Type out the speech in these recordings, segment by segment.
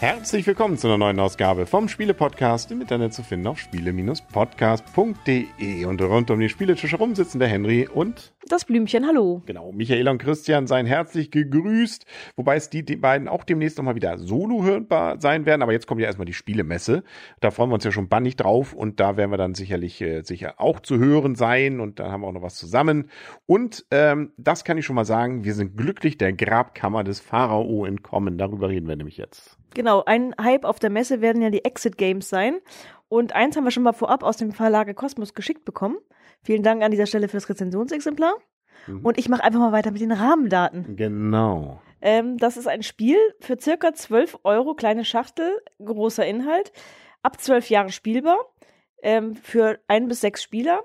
Herzlich willkommen zu einer neuen Ausgabe vom Spiele-Podcast im Internet zu finden auf spiele-podcast.de. Und rund um den Spieletisch herum sitzen der Henry und das Blümchen, hallo. Genau, Michael und Christian seien herzlich gegrüßt, wobei es die, die beiden auch demnächst nochmal wieder solo hörbar sein werden. Aber jetzt kommt ja erstmal die Spielemesse. Da freuen wir uns ja schon bannig drauf und da werden wir dann sicherlich äh, sicher auch zu hören sein und dann haben wir auch noch was zusammen. Und ähm, das kann ich schon mal sagen, wir sind glücklich der Grabkammer des Pharao entkommen. Darüber reden wir nämlich jetzt. Genau, ein Hype auf der Messe werden ja die Exit Games sein. Und eins haben wir schon mal vorab aus dem Verlage Kosmos geschickt bekommen. Vielen Dank an dieser Stelle fürs Rezensionsexemplar. Mhm. Und ich mache einfach mal weiter mit den Rahmendaten. Genau. Ähm, das ist ein Spiel für circa 12 Euro, kleine Schachtel, großer Inhalt, ab 12 Jahre spielbar, ähm, für ein bis sechs Spieler.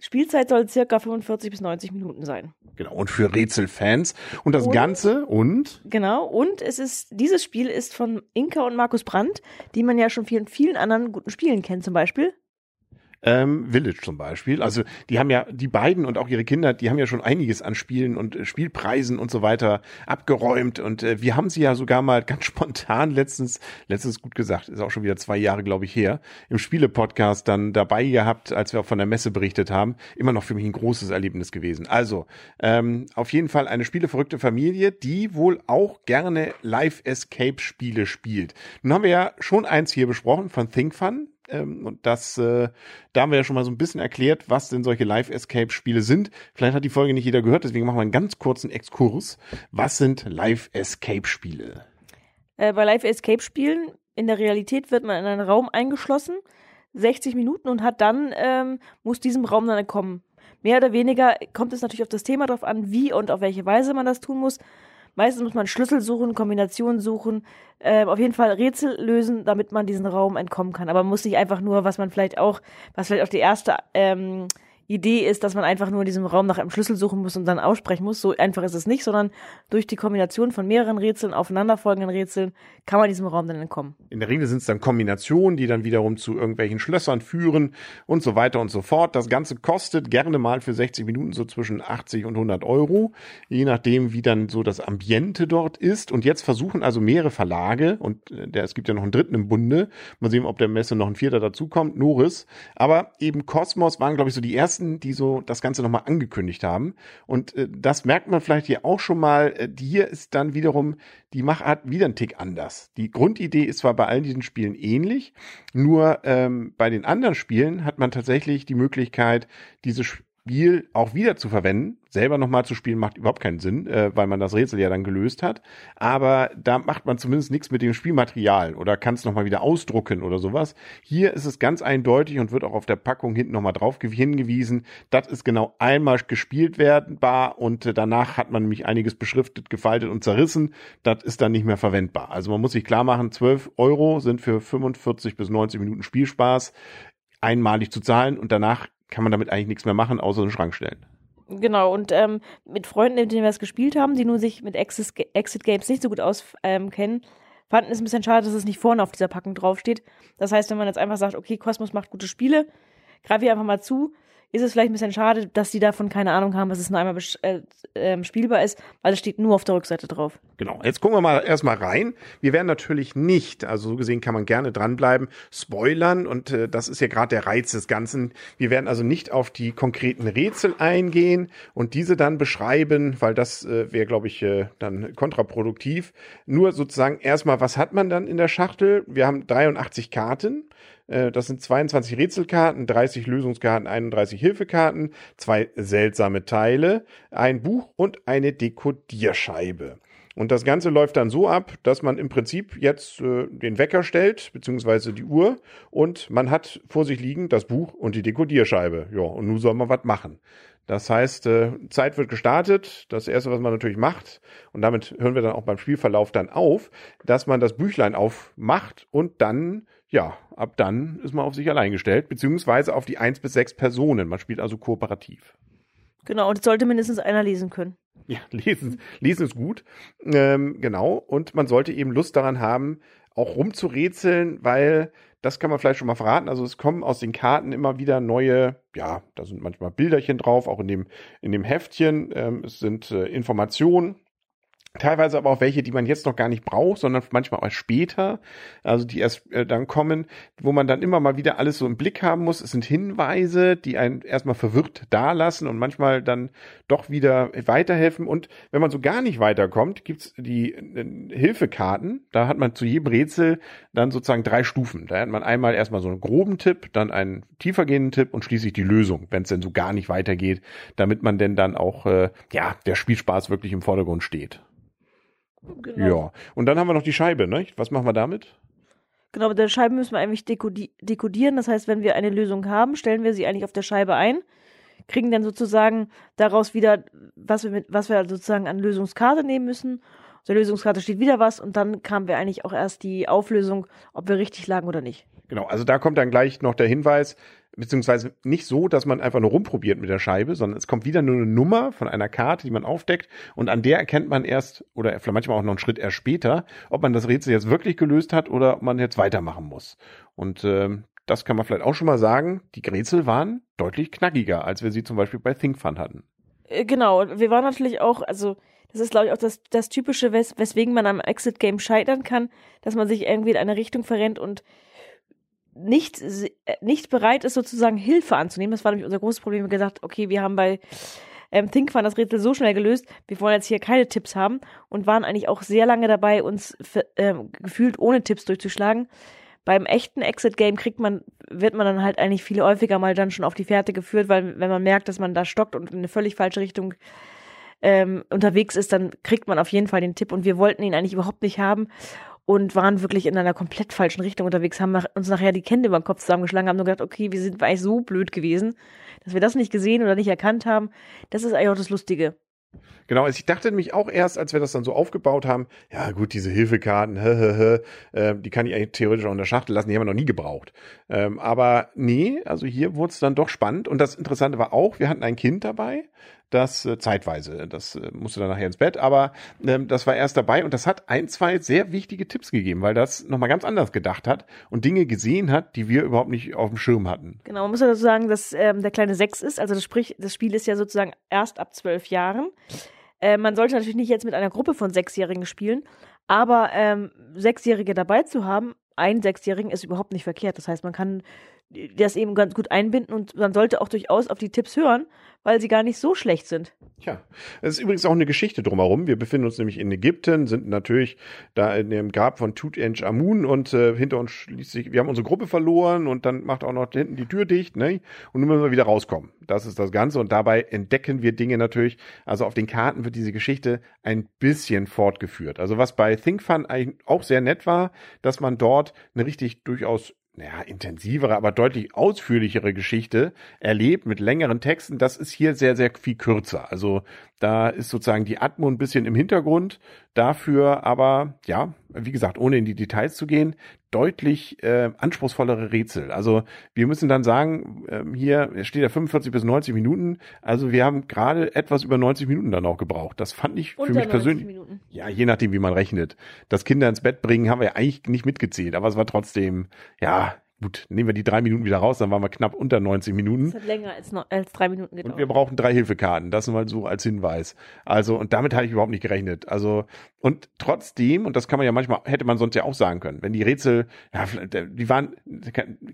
Spielzeit soll circa 45 bis 90 Minuten sein. Genau, und für Rätselfans. Und das Und- Ganze und Genau, und es ist, dieses Spiel ist von Inka und Markus Brandt, die man ja schon vielen, vielen anderen guten Spielen kennt, zum Beispiel. Ähm, Village zum Beispiel. Also die haben ja, die beiden und auch ihre Kinder, die haben ja schon einiges an Spielen und äh, Spielpreisen und so weiter abgeräumt. Und äh, wir haben sie ja sogar mal ganz spontan letztens, letztens gut gesagt, ist auch schon wieder zwei Jahre, glaube ich, her, im Spiele-Podcast dann dabei gehabt, als wir auch von der Messe berichtet haben. Immer noch für mich ein großes Erlebnis gewesen. Also, ähm, auf jeden Fall eine spieleverrückte Familie, die wohl auch gerne Live-Escape-Spiele spielt. Nun haben wir ja schon eins hier besprochen von ThinkFun. Ähm, und das, äh, da haben wir ja schon mal so ein bisschen erklärt, was denn solche Live-Escape-Spiele sind. Vielleicht hat die Folge nicht jeder gehört, deswegen machen wir einen ganz kurzen Exkurs. Was sind Live-Escape-Spiele? Äh, bei Live Escape Spielen in der Realität wird man in einen Raum eingeschlossen, 60 Minuten und hat dann, ähm, muss diesem Raum dann entkommen. Mehr oder weniger kommt es natürlich auf das Thema drauf an, wie und auf welche Weise man das tun muss. Meistens muss man Schlüssel suchen, Kombinationen suchen, äh, auf jeden Fall Rätsel lösen, damit man diesen Raum entkommen kann. Aber man muss nicht einfach nur, was man vielleicht auch, was vielleicht auch die erste ähm, Idee ist, dass man einfach nur in diesem Raum nach einem Schlüssel suchen muss und dann aussprechen muss. So einfach ist es nicht, sondern durch die Kombination von mehreren Rätseln, aufeinanderfolgenden Rätseln, kann man diesem Raum dann entkommen. In der Regel sind es dann Kombinationen, die dann wiederum zu irgendwelchen Schlössern führen und so weiter und so fort. Das Ganze kostet gerne mal für 60 Minuten so zwischen 80 und 100 Euro, je nachdem, wie dann so das Ambiente dort ist. Und jetzt versuchen also mehrere Verlage, und äh, der, es gibt ja noch einen dritten im Bunde, mal sehen, ob der Messe noch ein vierter dazukommt, Noris, aber eben Cosmos waren, glaube ich, so die ersten, die so das Ganze nochmal angekündigt haben. Und äh, das merkt man vielleicht hier auch schon mal. Äh, hier ist dann wiederum die Machart wieder ein Tick anders. Die Grundidee ist zwar bei allen diesen Spielen ähnlich, nur ähm, bei den anderen Spielen hat man tatsächlich die Möglichkeit, dieses Spiel auch wieder zu verwenden. Selber nochmal zu spielen macht überhaupt keinen Sinn, äh, weil man das Rätsel ja dann gelöst hat. Aber da macht man zumindest nichts mit dem Spielmaterial oder kann es nochmal wieder ausdrucken oder sowas. Hier ist es ganz eindeutig und wird auch auf der Packung hinten nochmal drauf gew- hingewiesen. Das ist genau einmal gespielt werdenbar und äh, danach hat man nämlich einiges beschriftet, gefaltet und zerrissen. Das ist dann nicht mehr verwendbar. Also man muss sich klar machen, 12 Euro sind für 45 bis 90 Minuten Spielspaß einmalig zu zahlen und danach kann man damit eigentlich nichts mehr machen, außer in den Schrank stellen. Genau, und ähm, mit Freunden, mit denen wir es gespielt haben, die nun sich mit Exit Games nicht so gut auskennen, ähm, fanden es ein bisschen schade, dass es nicht vorne auf dieser Packung draufsteht. Das heißt, wenn man jetzt einfach sagt, okay, Cosmos macht gute Spiele, greif hier einfach mal zu, ist es vielleicht ein bisschen schade, dass die davon keine Ahnung haben, dass es nur einmal äh, ähm, spielbar ist, weil es steht nur auf der Rückseite drauf. Genau, jetzt gucken wir mal erstmal rein. Wir werden natürlich nicht, also so gesehen kann man gerne dranbleiben, spoilern und äh, das ist ja gerade der Reiz des Ganzen. Wir werden also nicht auf die konkreten Rätsel eingehen und diese dann beschreiben, weil das äh, wäre, glaube ich, äh, dann kontraproduktiv. Nur sozusagen erstmal, was hat man dann in der Schachtel? Wir haben 83 Karten. Äh, Das sind 22 Rätselkarten, 30 Lösungskarten, 31 Hilfekarten, zwei seltsame Teile, ein Buch und eine Dekodierscheibe. Und das Ganze läuft dann so ab, dass man im Prinzip jetzt äh, den Wecker stellt, beziehungsweise die Uhr, und man hat vor sich liegen das Buch und die Dekodierscheibe. Ja, und nun soll man was machen. Das heißt, äh, Zeit wird gestartet. Das erste, was man natürlich macht, und damit hören wir dann auch beim Spielverlauf dann auf, dass man das Büchlein aufmacht und dann, ja, ab dann ist man auf sich allein gestellt, beziehungsweise auf die eins bis sechs Personen. Man spielt also kooperativ. Genau, und es sollte mindestens einer lesen können. Ja, lesen, lesen ist gut. Ähm, genau. Und man sollte eben Lust daran haben, auch rumzurätseln, weil das kann man vielleicht schon mal verraten. Also es kommen aus den Karten immer wieder neue, ja, da sind manchmal Bilderchen drauf, auch in dem, in dem Heftchen. Ähm, es sind äh, Informationen Teilweise aber auch welche, die man jetzt noch gar nicht braucht, sondern manchmal auch später, also die erst äh, dann kommen, wo man dann immer mal wieder alles so im Blick haben muss. Es sind Hinweise, die einen erstmal verwirrt dalassen und manchmal dann doch wieder weiterhelfen. Und wenn man so gar nicht weiterkommt, gibt's die äh, Hilfekarten. Da hat man zu jedem Rätsel dann sozusagen drei Stufen. Da hat man einmal erstmal so einen groben Tipp, dann einen tiefergehenden Tipp und schließlich die Lösung, wenn es denn so gar nicht weitergeht, damit man denn dann auch, äh, ja, der Spielspaß wirklich im Vordergrund steht. Genau. Ja, und dann haben wir noch die Scheibe, ne? Was machen wir damit? Genau, mit der Scheibe müssen wir eigentlich dekodi dekodieren. Das heißt, wenn wir eine Lösung haben, stellen wir sie eigentlich auf der Scheibe ein, kriegen dann sozusagen daraus wieder, was wir, mit, was wir sozusagen an Lösungskarte nehmen müssen. Auf der Lösungskarte steht wieder was und dann kamen wir eigentlich auch erst die Auflösung, ob wir richtig lagen oder nicht. Genau, also da kommt dann gleich noch der Hinweis, beziehungsweise nicht so, dass man einfach nur rumprobiert mit der Scheibe, sondern es kommt wieder nur eine Nummer von einer Karte, die man aufdeckt und an der erkennt man erst oder vielleicht manchmal auch noch einen Schritt erst später, ob man das Rätsel jetzt wirklich gelöst hat oder ob man jetzt weitermachen muss. Und ähm, das kann man vielleicht auch schon mal sagen, die Rätsel waren deutlich knackiger, als wir sie zum Beispiel bei Think Fun hatten. Äh, genau, wir waren natürlich auch, also das ist, glaube ich, auch das, das Typische, wes weswegen man am Exit-Game scheitern kann, dass man sich irgendwie in eine Richtung verrennt und nicht, äh, nicht bereit ist, sozusagen Hilfe anzunehmen. Das war nämlich unser großes Problem. Wir haben gesagt, okay, wir haben bei ähm, ThinkFun das Rätsel so schnell gelöst, wir wollen jetzt hier keine Tipps haben und waren eigentlich auch sehr lange dabei, uns ähm, gefühlt ohne Tipps durchzuschlagen. Beim echten Exit-Game kriegt man, wird man dann halt eigentlich viel häufiger mal dann schon auf die Fährte geführt, weil wenn man merkt, dass man da stockt und in eine völlig falsche Richtung ähm, unterwegs ist, dann kriegt man auf jeden Fall den Tipp und wir wollten ihn eigentlich überhaupt nicht haben und waren wirklich in einer komplett falschen Richtung unterwegs, haben uns nachher die Hände über den Kopf zusammengeschlagen, haben nur gedacht, okay, wir sind eigentlich so blöd gewesen, dass wir das nicht gesehen oder nicht erkannt haben. Das ist eigentlich auch das Lustige. Genau, also ich dachte nämlich auch erst, als wir das dann so aufgebaut haben, ja gut, diese Hilfekarten, äh, die kann ich eigentlich theoretisch auch in der Schachtel lassen, die haben wir noch nie gebraucht. Ähm, aber nee, also hier wurde es dann doch spannend. Und das Interessante war auch, wir hatten ein Kind dabei, das äh, zeitweise, das äh, musste dann nachher ins Bett, aber ähm, das war erst dabei und das hat ein, zwei sehr wichtige Tipps gegeben, weil das nochmal ganz anders gedacht hat und Dinge gesehen hat, die wir überhaupt nicht auf dem Schirm hatten. Genau, man muss ja dazu sagen, dass ähm, der kleine sechs ist, also das, sprich, das Spiel ist ja sozusagen erst ab zwölf Jahren. Äh, man sollte natürlich nicht jetzt mit einer Gruppe von Sechsjährigen spielen, aber ähm, Sechsjährige dabei zu haben, ein Sechsjährigen ist überhaupt nicht verkehrt. Das heißt, man kann das eben ganz gut einbinden und man sollte auch durchaus auf die Tipps hören, weil sie gar nicht so schlecht sind. Ja, es ist übrigens auch eine Geschichte drumherum. Wir befinden uns nämlich in Ägypten, sind natürlich da in dem Grab von Tutanchamun und äh, hinter uns schließt sich, wir haben unsere Gruppe verloren und dann macht auch noch hinten die Tür dicht, ne? Und nun müssen wir wieder rauskommen. Das ist das Ganze und dabei entdecken wir Dinge natürlich. Also auf den Karten wird diese Geschichte ein bisschen fortgeführt. Also was bei ThinkFun auch sehr nett war, dass man dort eine richtig durchaus naja, intensivere, aber deutlich ausführlichere Geschichte erlebt mit längeren Texten. Das ist hier sehr, sehr viel kürzer. Also da ist sozusagen die Atmo ein bisschen im Hintergrund. Dafür aber, ja, wie gesagt, ohne in die Details zu gehen, deutlich äh, anspruchsvollere Rätsel. Also wir müssen dann sagen, äh, hier steht ja 45 bis 90 Minuten. Also wir haben gerade etwas über 90 Minuten dann auch gebraucht. Das fand ich Unter für mich persönlich. Ja, je nachdem, wie man rechnet. Das Kinder ins Bett bringen haben wir ja eigentlich nicht mitgezählt, aber es war trotzdem, ja, Gut, nehmen wir die drei Minuten wieder raus, dann waren wir knapp unter 90 Minuten. Das hat länger als, noch, als drei Minuten gedauert. Und wir brauchen drei Hilfekarten, das mal so als Hinweis. Also, und damit hatte ich überhaupt nicht gerechnet. Also, und trotzdem, und das kann man ja manchmal, hätte man sonst ja auch sagen können, wenn die Rätsel, ja, die waren,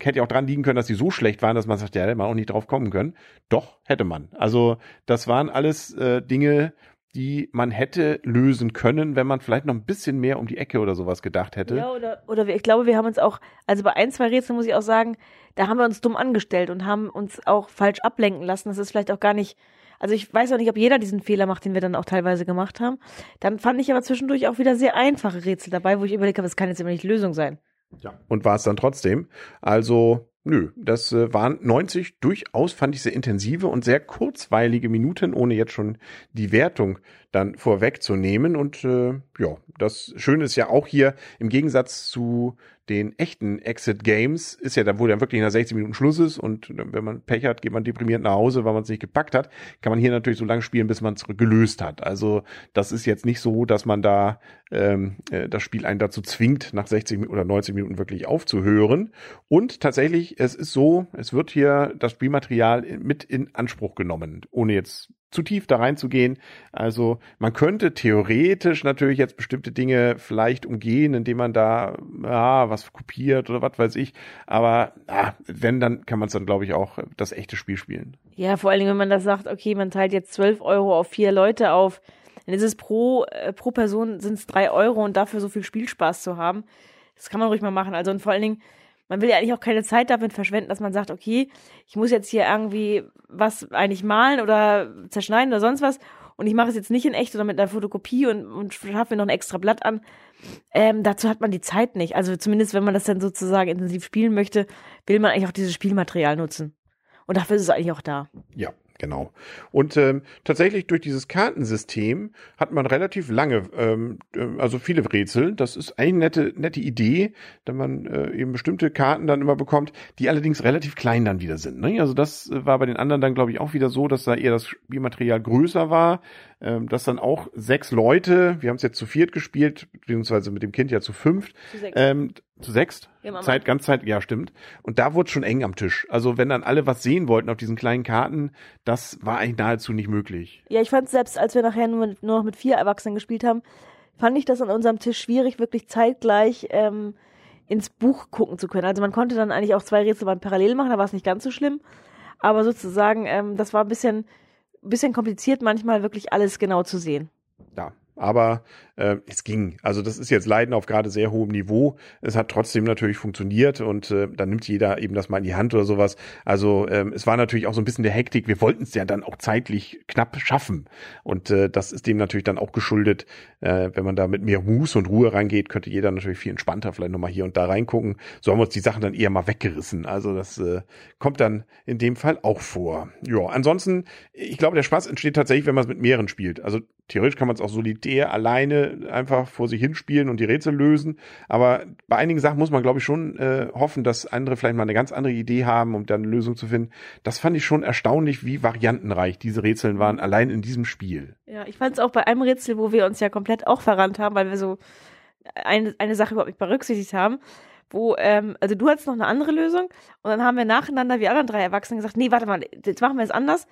hätte ja auch dran liegen können, dass die so schlecht waren, dass man sagt, ja, hätte man auch nicht drauf kommen können. Doch, hätte man. Also, das waren alles äh, Dinge, die man hätte lösen können, wenn man vielleicht noch ein bisschen mehr um die Ecke oder sowas gedacht hätte. Ja, oder, oder ich glaube, wir haben uns auch, also bei ein, zwei Rätseln muss ich auch sagen, da haben wir uns dumm angestellt und haben uns auch falsch ablenken lassen. Das ist vielleicht auch gar nicht, also ich weiß auch nicht, ob jeder diesen Fehler macht, den wir dann auch teilweise gemacht haben. Dann fand ich aber zwischendurch auch wieder sehr einfache Rätsel dabei, wo ich überlegt habe, das kann jetzt immer nicht Lösung sein. Ja. Und war es dann trotzdem. Also Nö, das äh, waren 90 durchaus, fand ich, sehr intensive und sehr kurzweilige Minuten, ohne jetzt schon die Wertung dann vorwegzunehmen. Und äh, ja, das Schöne ist ja auch hier, im Gegensatz zu den echten Exit Games ist ja da, wo dann wirklich nach 60 Minuten Schluss ist und wenn man Pech hat, geht man deprimiert nach Hause, weil man es nicht gepackt hat, kann man hier natürlich so lange spielen, bis man es gelöst hat. Also das ist jetzt nicht so, dass man da ähm, äh, das Spiel einen dazu zwingt, nach 60 oder 90 Minuten wirklich aufzuhören. Und tatsächlich, es ist so, es wird hier das Spielmaterial mit in Anspruch genommen, ohne jetzt zu tief da reinzugehen. Also man könnte theoretisch natürlich jetzt bestimmte Dinge vielleicht umgehen, indem man da ja, was kopiert oder was weiß ich. Aber ah, wenn, dann kann man es dann, glaube ich, auch das echte Spiel spielen. Ja, vor allen Dingen, wenn man das sagt, okay, man teilt jetzt 12 Euro auf vier Leute auf, dann ist es pro, äh, pro Person sind es drei Euro und dafür so viel Spielspaß zu haben. Das kann man ruhig mal machen. Also und vor allen Dingen, man will ja eigentlich auch keine Zeit damit verschwenden, dass man sagt, okay, ich muss jetzt hier irgendwie was eigentlich malen oder zerschneiden oder sonst was und ich mache es jetzt nicht in echt oder mit einer Fotokopie und, und schaffe mir noch ein extra Blatt an. Ähm, dazu hat man die Zeit nicht. Also zumindest, wenn man das dann sozusagen intensiv spielen möchte, will man eigentlich auch dieses Spielmaterial nutzen. Und dafür ist es eigentlich auch da. Ja, Genau. Und ähm, tatsächlich durch dieses Kartensystem hat man relativ lange, ähm, äh, also viele Rätsel. Das ist eine nette, nette Idee, da man äh, eben bestimmte Karten dann immer bekommt, die allerdings relativ klein dann wieder sind. Ne? Also das war bei den anderen dann, glaube ich, auch wieder so, dass da eher das Spielmaterial größer war, ähm, dass dann auch sechs Leute, wir haben es jetzt zu viert gespielt, beziehungsweise mit dem Kind ja zu fünft, zu. Ähm, zu sechst? Ja, Zeit, ganz Zeit, ja, stimmt. Und da wurde es schon eng am Tisch. Also wenn dann alle was sehen wollten auf diesen kleinen Karten, das war eigentlich nahezu nicht möglich. Ja, ich fand selbst, als wir nachher nur, nur noch mit vier Erwachsenen gespielt haben, fand ich das an unserem Tisch schwierig, wirklich zeitgleich ähm, ins Buch gucken zu können. Also man konnte dann eigentlich auch zwei Rätsel mal parallel machen, da war es nicht ganz so schlimm. Aber sozusagen, ähm, das war ein bisschen, bisschen kompliziert, manchmal wirklich alles genau zu sehen. Ja, aber äh, es ging. Also das ist jetzt Leiden auf gerade sehr hohem Niveau. Es hat trotzdem natürlich funktioniert und äh, dann nimmt jeder eben das mal in die Hand oder sowas. Also ähm, es war natürlich auch so ein bisschen der Hektik. Wir wollten es ja dann auch zeitlich knapp schaffen und äh, das ist dem natürlich dann auch geschuldet. Äh, wenn man da mit mehr Muß und Ruhe reingeht, könnte jeder natürlich viel entspannter vielleicht nochmal hier und da reingucken. So haben wir uns die Sachen dann eher mal weggerissen. Also das äh, kommt dann in dem Fall auch vor. Ja, ansonsten, ich glaube, der Spaß entsteht tatsächlich, wenn man es mit mehreren spielt. Also theoretisch kann man es auch solitär alleine einfach vor sich hinspielen und die Rätsel lösen. Aber bei einigen Sachen muss man, glaube ich, schon äh, hoffen, dass andere vielleicht mal eine ganz andere Idee haben, um dann eine Lösung zu finden. Das fand ich schon erstaunlich, wie variantenreich diese Rätsel waren, allein in diesem Spiel. Ja, ich fand es auch bei einem Rätsel, wo wir uns ja komplett auch verrannt haben, weil wir so eine, eine Sache überhaupt nicht berücksichtigt haben wo, ähm, also du hattest noch eine andere Lösung und dann haben wir nacheinander, wir anderen drei Erwachsenen, gesagt, nee, warte mal, jetzt machen wir es anders.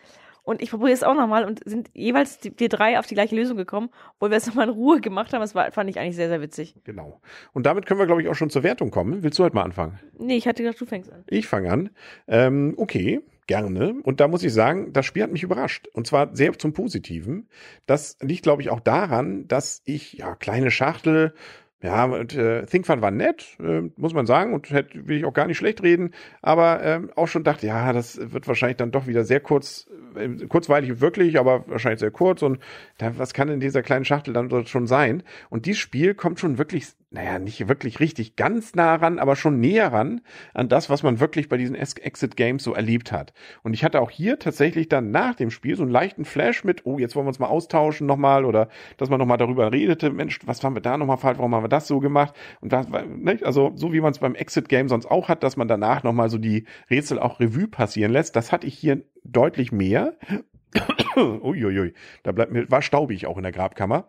Und ich probiere es auch nochmal und sind jeweils die, die, drei auf die gleiche Lösung gekommen, obwohl wir es nochmal in Ruhe gemacht haben. Das war, fand ich eigentlich sehr, sehr witzig. Genau. Und damit können wir, glaube ich, auch schon zur Wertung kommen. Willst du heute mal anfangen? Nee, ich hatte gedacht, du fängst an. Ich fange an. Ähm, okay gerne. Und da muss ich sagen, das Spiel hat mich überrascht. Und zwar sehr zum Positiven. Das liegt, glaube ich, auch daran, dass ich, ja, kleine Schachtel, ja, und, äh, ThinkFun war nett, äh, muss man sagen, und hätte, will ich auch gar nicht schlecht reden, aber ähm, auch schon dachte, ja, das wird wahrscheinlich dann doch wieder sehr kurz, äh, kurzweilig wirklich, aber wahrscheinlich sehr kurz und da, was kann in dieser kleinen Schachtel dann schon sein? Und dieses Spiel kommt schon wirklich naja, nicht wirklich richtig ganz nah ran, aber schon näher ran an das, was man wirklich bei diesen Exit Games so erlebt hat. Und ich hatte auch hier tatsächlich dann nach dem Spiel so einen leichten Flash mit, oh, jetzt wollen wir uns mal austauschen nochmal oder dass man nochmal darüber redete, Mensch, was haben wir da nochmal falsch, warum haben wir das so gemacht? Und das, ne, also so wie man es beim Exit Game sonst auch hat, dass man danach nochmal so die Rätsel auch Revue passieren lässt, das hatte ich hier deutlich mehr. Uiuiui, da bleibt mir, war staubig auch in der Grabkammer.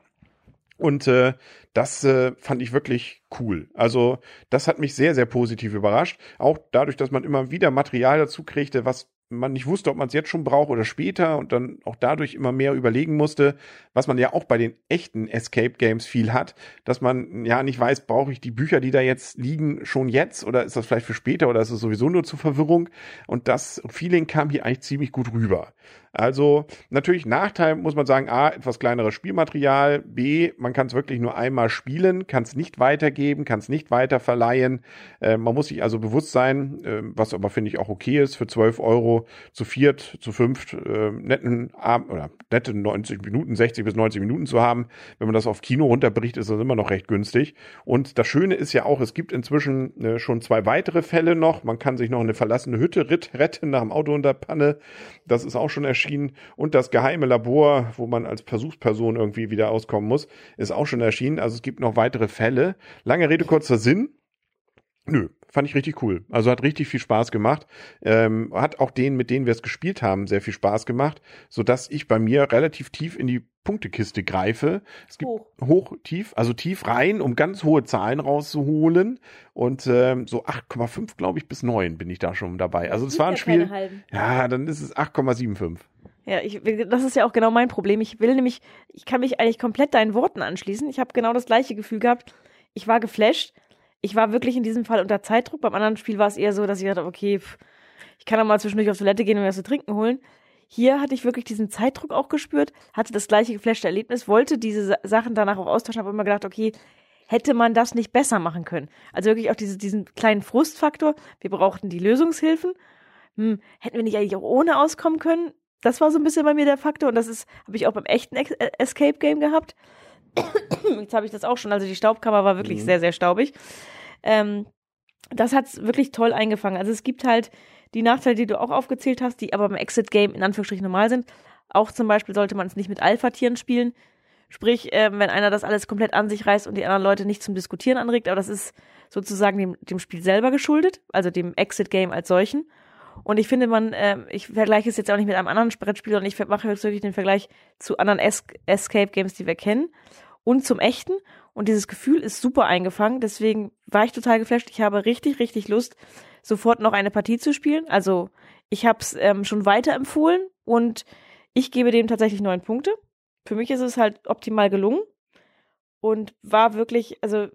Und äh, das äh, fand ich wirklich cool. Also das hat mich sehr, sehr positiv überrascht. Auch dadurch, dass man immer wieder Material dazu kriegte, was man nicht wusste, ob man es jetzt schon braucht oder später und dann auch dadurch immer mehr überlegen musste, was man ja auch bei den echten Escape Games viel hat, dass man ja nicht weiß, brauche ich die Bücher, die da jetzt liegen, schon jetzt oder ist das vielleicht für später oder ist es sowieso nur zur Verwirrung? Und das Feeling kam hier eigentlich ziemlich gut rüber. Also natürlich Nachteil muss man sagen, A, etwas kleineres Spielmaterial, B, man kann es wirklich nur einmal spielen, kann es nicht weitergeben, kann es nicht weiter verleihen. Äh, man muss sich also bewusst sein, äh, was aber finde ich auch okay ist, für 12 Euro zu viert, zu fünft äh, netten Abend oder nette 90 Minuten, 60 bis 90 Minuten zu haben. Wenn man das auf Kino runterbricht, ist das immer noch recht günstig. Und das Schöne ist ja auch, es gibt inzwischen äh, schon zwei weitere Fälle noch. Man kann sich noch eine verlassene Hütte retten nach dem Auto unter Panne. Das ist auch schon erschienen erschienen und das geheime Labor, wo man als Versuchsperson irgendwie wieder auskommen muss, ist auch schon erschienen. Also es gibt noch weitere Fälle. Lange Rede, kurzer Sinn. Nö, fand ich richtig cool. Also hat richtig viel Spaß gemacht. Ähm, hat auch denen, mit denen wir es gespielt haben, sehr viel Spaß gemacht, so dass ich bei mir relativ tief in die Punktekiste greife. Es gibt Hoch. hoch, tief, also tief rein, um ganz hohe Zahlen rauszuholen. Und ähm, so 8,5, glaube ich, bis 9 bin ich da schon dabei. Also es war ein ja Spiel. Ja, dann ist es 8,75. Ja, ich, das ist ja auch genau mein Problem. Ich will nämlich, ich kann mich eigentlich komplett deinen Worten anschließen. Ich habe genau das gleiche Gefühl gehabt. Ich war geflasht. Ich war wirklich in diesem Fall unter Zeitdruck. Beim anderen Spiel war es eher so, dass ich dachte, okay, pff, ich kann auch mal zwischendurch auf Toilette gehen und mir was zu trinken holen. Hier hatte ich wirklich diesen Zeitdruck auch gespürt, hatte das gleiche geflashte Erlebnis, wollte diese Sa- Sachen danach auch austauschen, habe immer gedacht, okay, hätte man das nicht besser machen können? Also wirklich auch diese, diesen kleinen Frustfaktor. Wir brauchten die Lösungshilfen. Hm, hätten wir nicht eigentlich auch ohne auskommen können? Das war so ein bisschen bei mir der Faktor und das ist, habe ich auch beim echten äh, Escape Game gehabt. Jetzt habe ich das auch schon. Also die Staubkammer war wirklich Mhm. sehr, sehr staubig. Ähm, das hat's wirklich toll eingefangen. Also es gibt halt die Nachteile, die du auch aufgezählt hast, die aber beim Exit Game in Anführungsstrichen normal sind. Auch zum Beispiel sollte man es nicht mit Alpha-Tieren spielen. Sprich, ähm, wenn einer das alles komplett an sich reißt und die anderen Leute nicht zum Diskutieren anregt, aber das ist sozusagen dem, dem Spiel selber geschuldet, also dem Exit Game als solchen. Und ich finde, man, ähm, ich vergleiche es jetzt auch nicht mit einem anderen Brettspiel, sondern ich mache jetzt wirklich den Vergleich zu anderen es Escape Games, die wir kennen und zum echten. Und dieses Gefühl ist super eingefangen. Deswegen war ich total geflasht. Ich habe richtig, richtig Lust, sofort noch eine Partie zu spielen. Also ich habe es ähm, schon weiterempfohlen und ich gebe dem tatsächlich neun Punkte. Für mich ist es halt optimal gelungen und war wirklich, also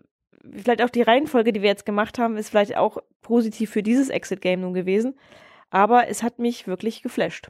vielleicht auch die Reihenfolge, die wir jetzt gemacht haben, ist vielleicht auch positiv für dieses Exit-Game nun gewesen. Aber es hat mich wirklich geflasht.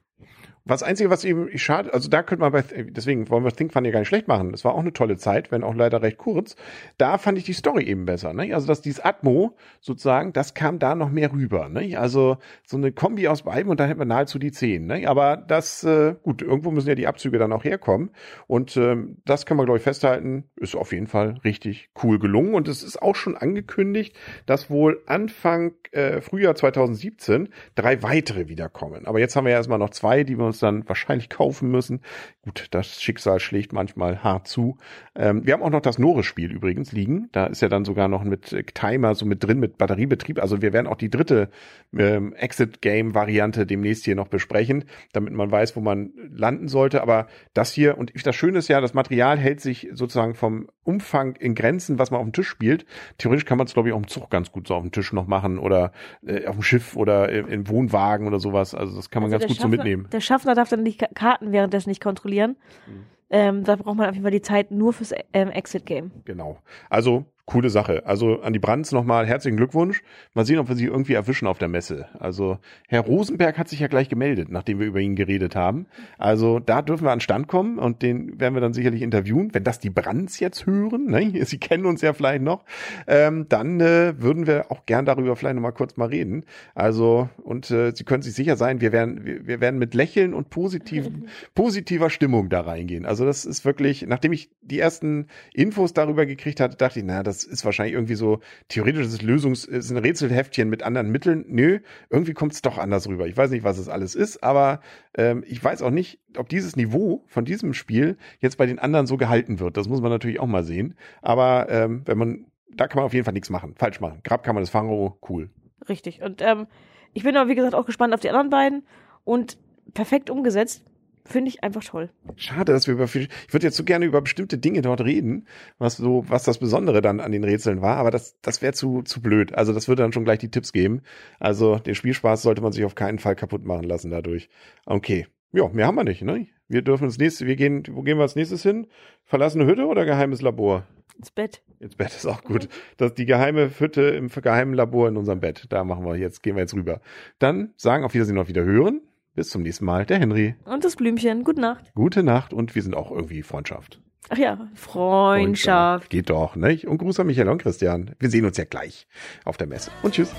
Was Einzige, was eben schade, also da könnte man bei, deswegen wollen wir Think Fun ja gar nicht schlecht machen. Das war auch eine tolle Zeit, wenn auch leider recht kurz. Da fand ich die Story eben besser, ne? Also, dass dieses Atmo sozusagen, das kam da noch mehr rüber, ne? Also, so eine Kombi aus beiden und dann hätten wir nahezu die zehn, ne? Aber das, äh, gut, irgendwo müssen ja die Abzüge dann auch herkommen. Und ähm, das kann man, glaube ich, festhalten, ist auf jeden Fall richtig cool gelungen. Und es ist auch schon angekündigt, dass wohl Anfang äh, Frühjahr 2017 drei weitere wiederkommen. Aber jetzt haben wir ja erstmal noch zwei, die wir uns dann wahrscheinlich kaufen müssen. Gut, das Schicksal schlägt manchmal hart zu. Ähm, wir haben auch noch das Nore-Spiel übrigens liegen. Da ist ja dann sogar noch mit äh, Timer so mit drin, mit Batteriebetrieb. Also wir werden auch die dritte ähm, Exit-Game-Variante demnächst hier noch besprechen, damit man weiß, wo man landen sollte. Aber das hier, und das Schöne ist ja, das Material hält sich sozusagen vom Umfang in Grenzen, was man auf dem Tisch spielt. Theoretisch kann man es, glaube ich, auch im Zug ganz gut so auf dem Tisch noch machen oder äh, auf dem Schiff oder im, im Wohnwagen oder sowas. Also das kann man Also ganz gut so Schaffner- mitnehmen. Der Schaffner darf dann die Ka- Karten währenddessen nicht kontrollieren. Mhm. Ähm, da braucht man auf jeden Fall die Zeit nur fürs ähm, Exit-Game. Genau. Also coole Sache. Also an die Brands nochmal herzlichen Glückwunsch. Mal sehen, ob wir sie irgendwie erwischen auf der Messe. Also Herr Rosenberg hat sich ja gleich gemeldet, nachdem wir über ihn geredet haben. Also da dürfen wir an den Stand kommen und den werden wir dann sicherlich interviewen. Wenn das die Brands jetzt hören, ne? sie kennen uns ja vielleicht noch, ähm, dann äh, würden wir auch gern darüber vielleicht nochmal kurz mal reden. Also und äh, Sie können sich sicher sein, wir werden, wir, wir werden mit Lächeln und positiven, positiver Stimmung da reingehen. Also das ist wirklich, nachdem ich die ersten Infos darüber gekriegt hatte, dachte ich, na, das ist wahrscheinlich irgendwie so theoretisches Lösungs, ist ein Rätselheftchen mit anderen Mitteln. Nö, irgendwie kommt es doch anders rüber. Ich weiß nicht, was es alles ist, aber ähm, ich weiß auch nicht, ob dieses Niveau von diesem Spiel jetzt bei den anderen so gehalten wird. Das muss man natürlich auch mal sehen. Aber ähm, wenn man, da kann man auf jeden Fall nichts machen, falsch machen. Grabkammer des Fangro, cool. Richtig. Und ähm, ich bin aber, wie gesagt, auch gespannt auf die anderen beiden. Und perfekt umgesetzt. Finde ich einfach toll. Schade, dass wir über viel, ich würde jetzt so gerne über bestimmte Dinge dort reden, was so, was das Besondere dann an den Rätseln war, aber das, das wäre zu, zu blöd. Also das würde dann schon gleich die Tipps geben. Also den Spielspaß sollte man sich auf keinen Fall kaputt machen lassen dadurch. Okay. Ja, mehr haben wir nicht, ne? Wir dürfen ins nächste, wir gehen, wo gehen wir als nächstes hin? Verlassene Hütte oder geheimes Labor? Ins Bett. Ins Bett ist auch gut. Das die geheime Hütte im geheimen Labor in unserem Bett. Da machen wir jetzt, gehen wir jetzt rüber. Dann sagen auf Wiedersehen auf wieder hören. Bis zum nächsten Mal. Der Henry. Und das Blümchen. Gute Nacht. Gute Nacht und wir sind auch irgendwie Freundschaft. Ach ja, Freundschaft. Geht doch, nicht? Und Gruß an Michael und Christian. Wir sehen uns ja gleich auf der Messe. Und tschüss.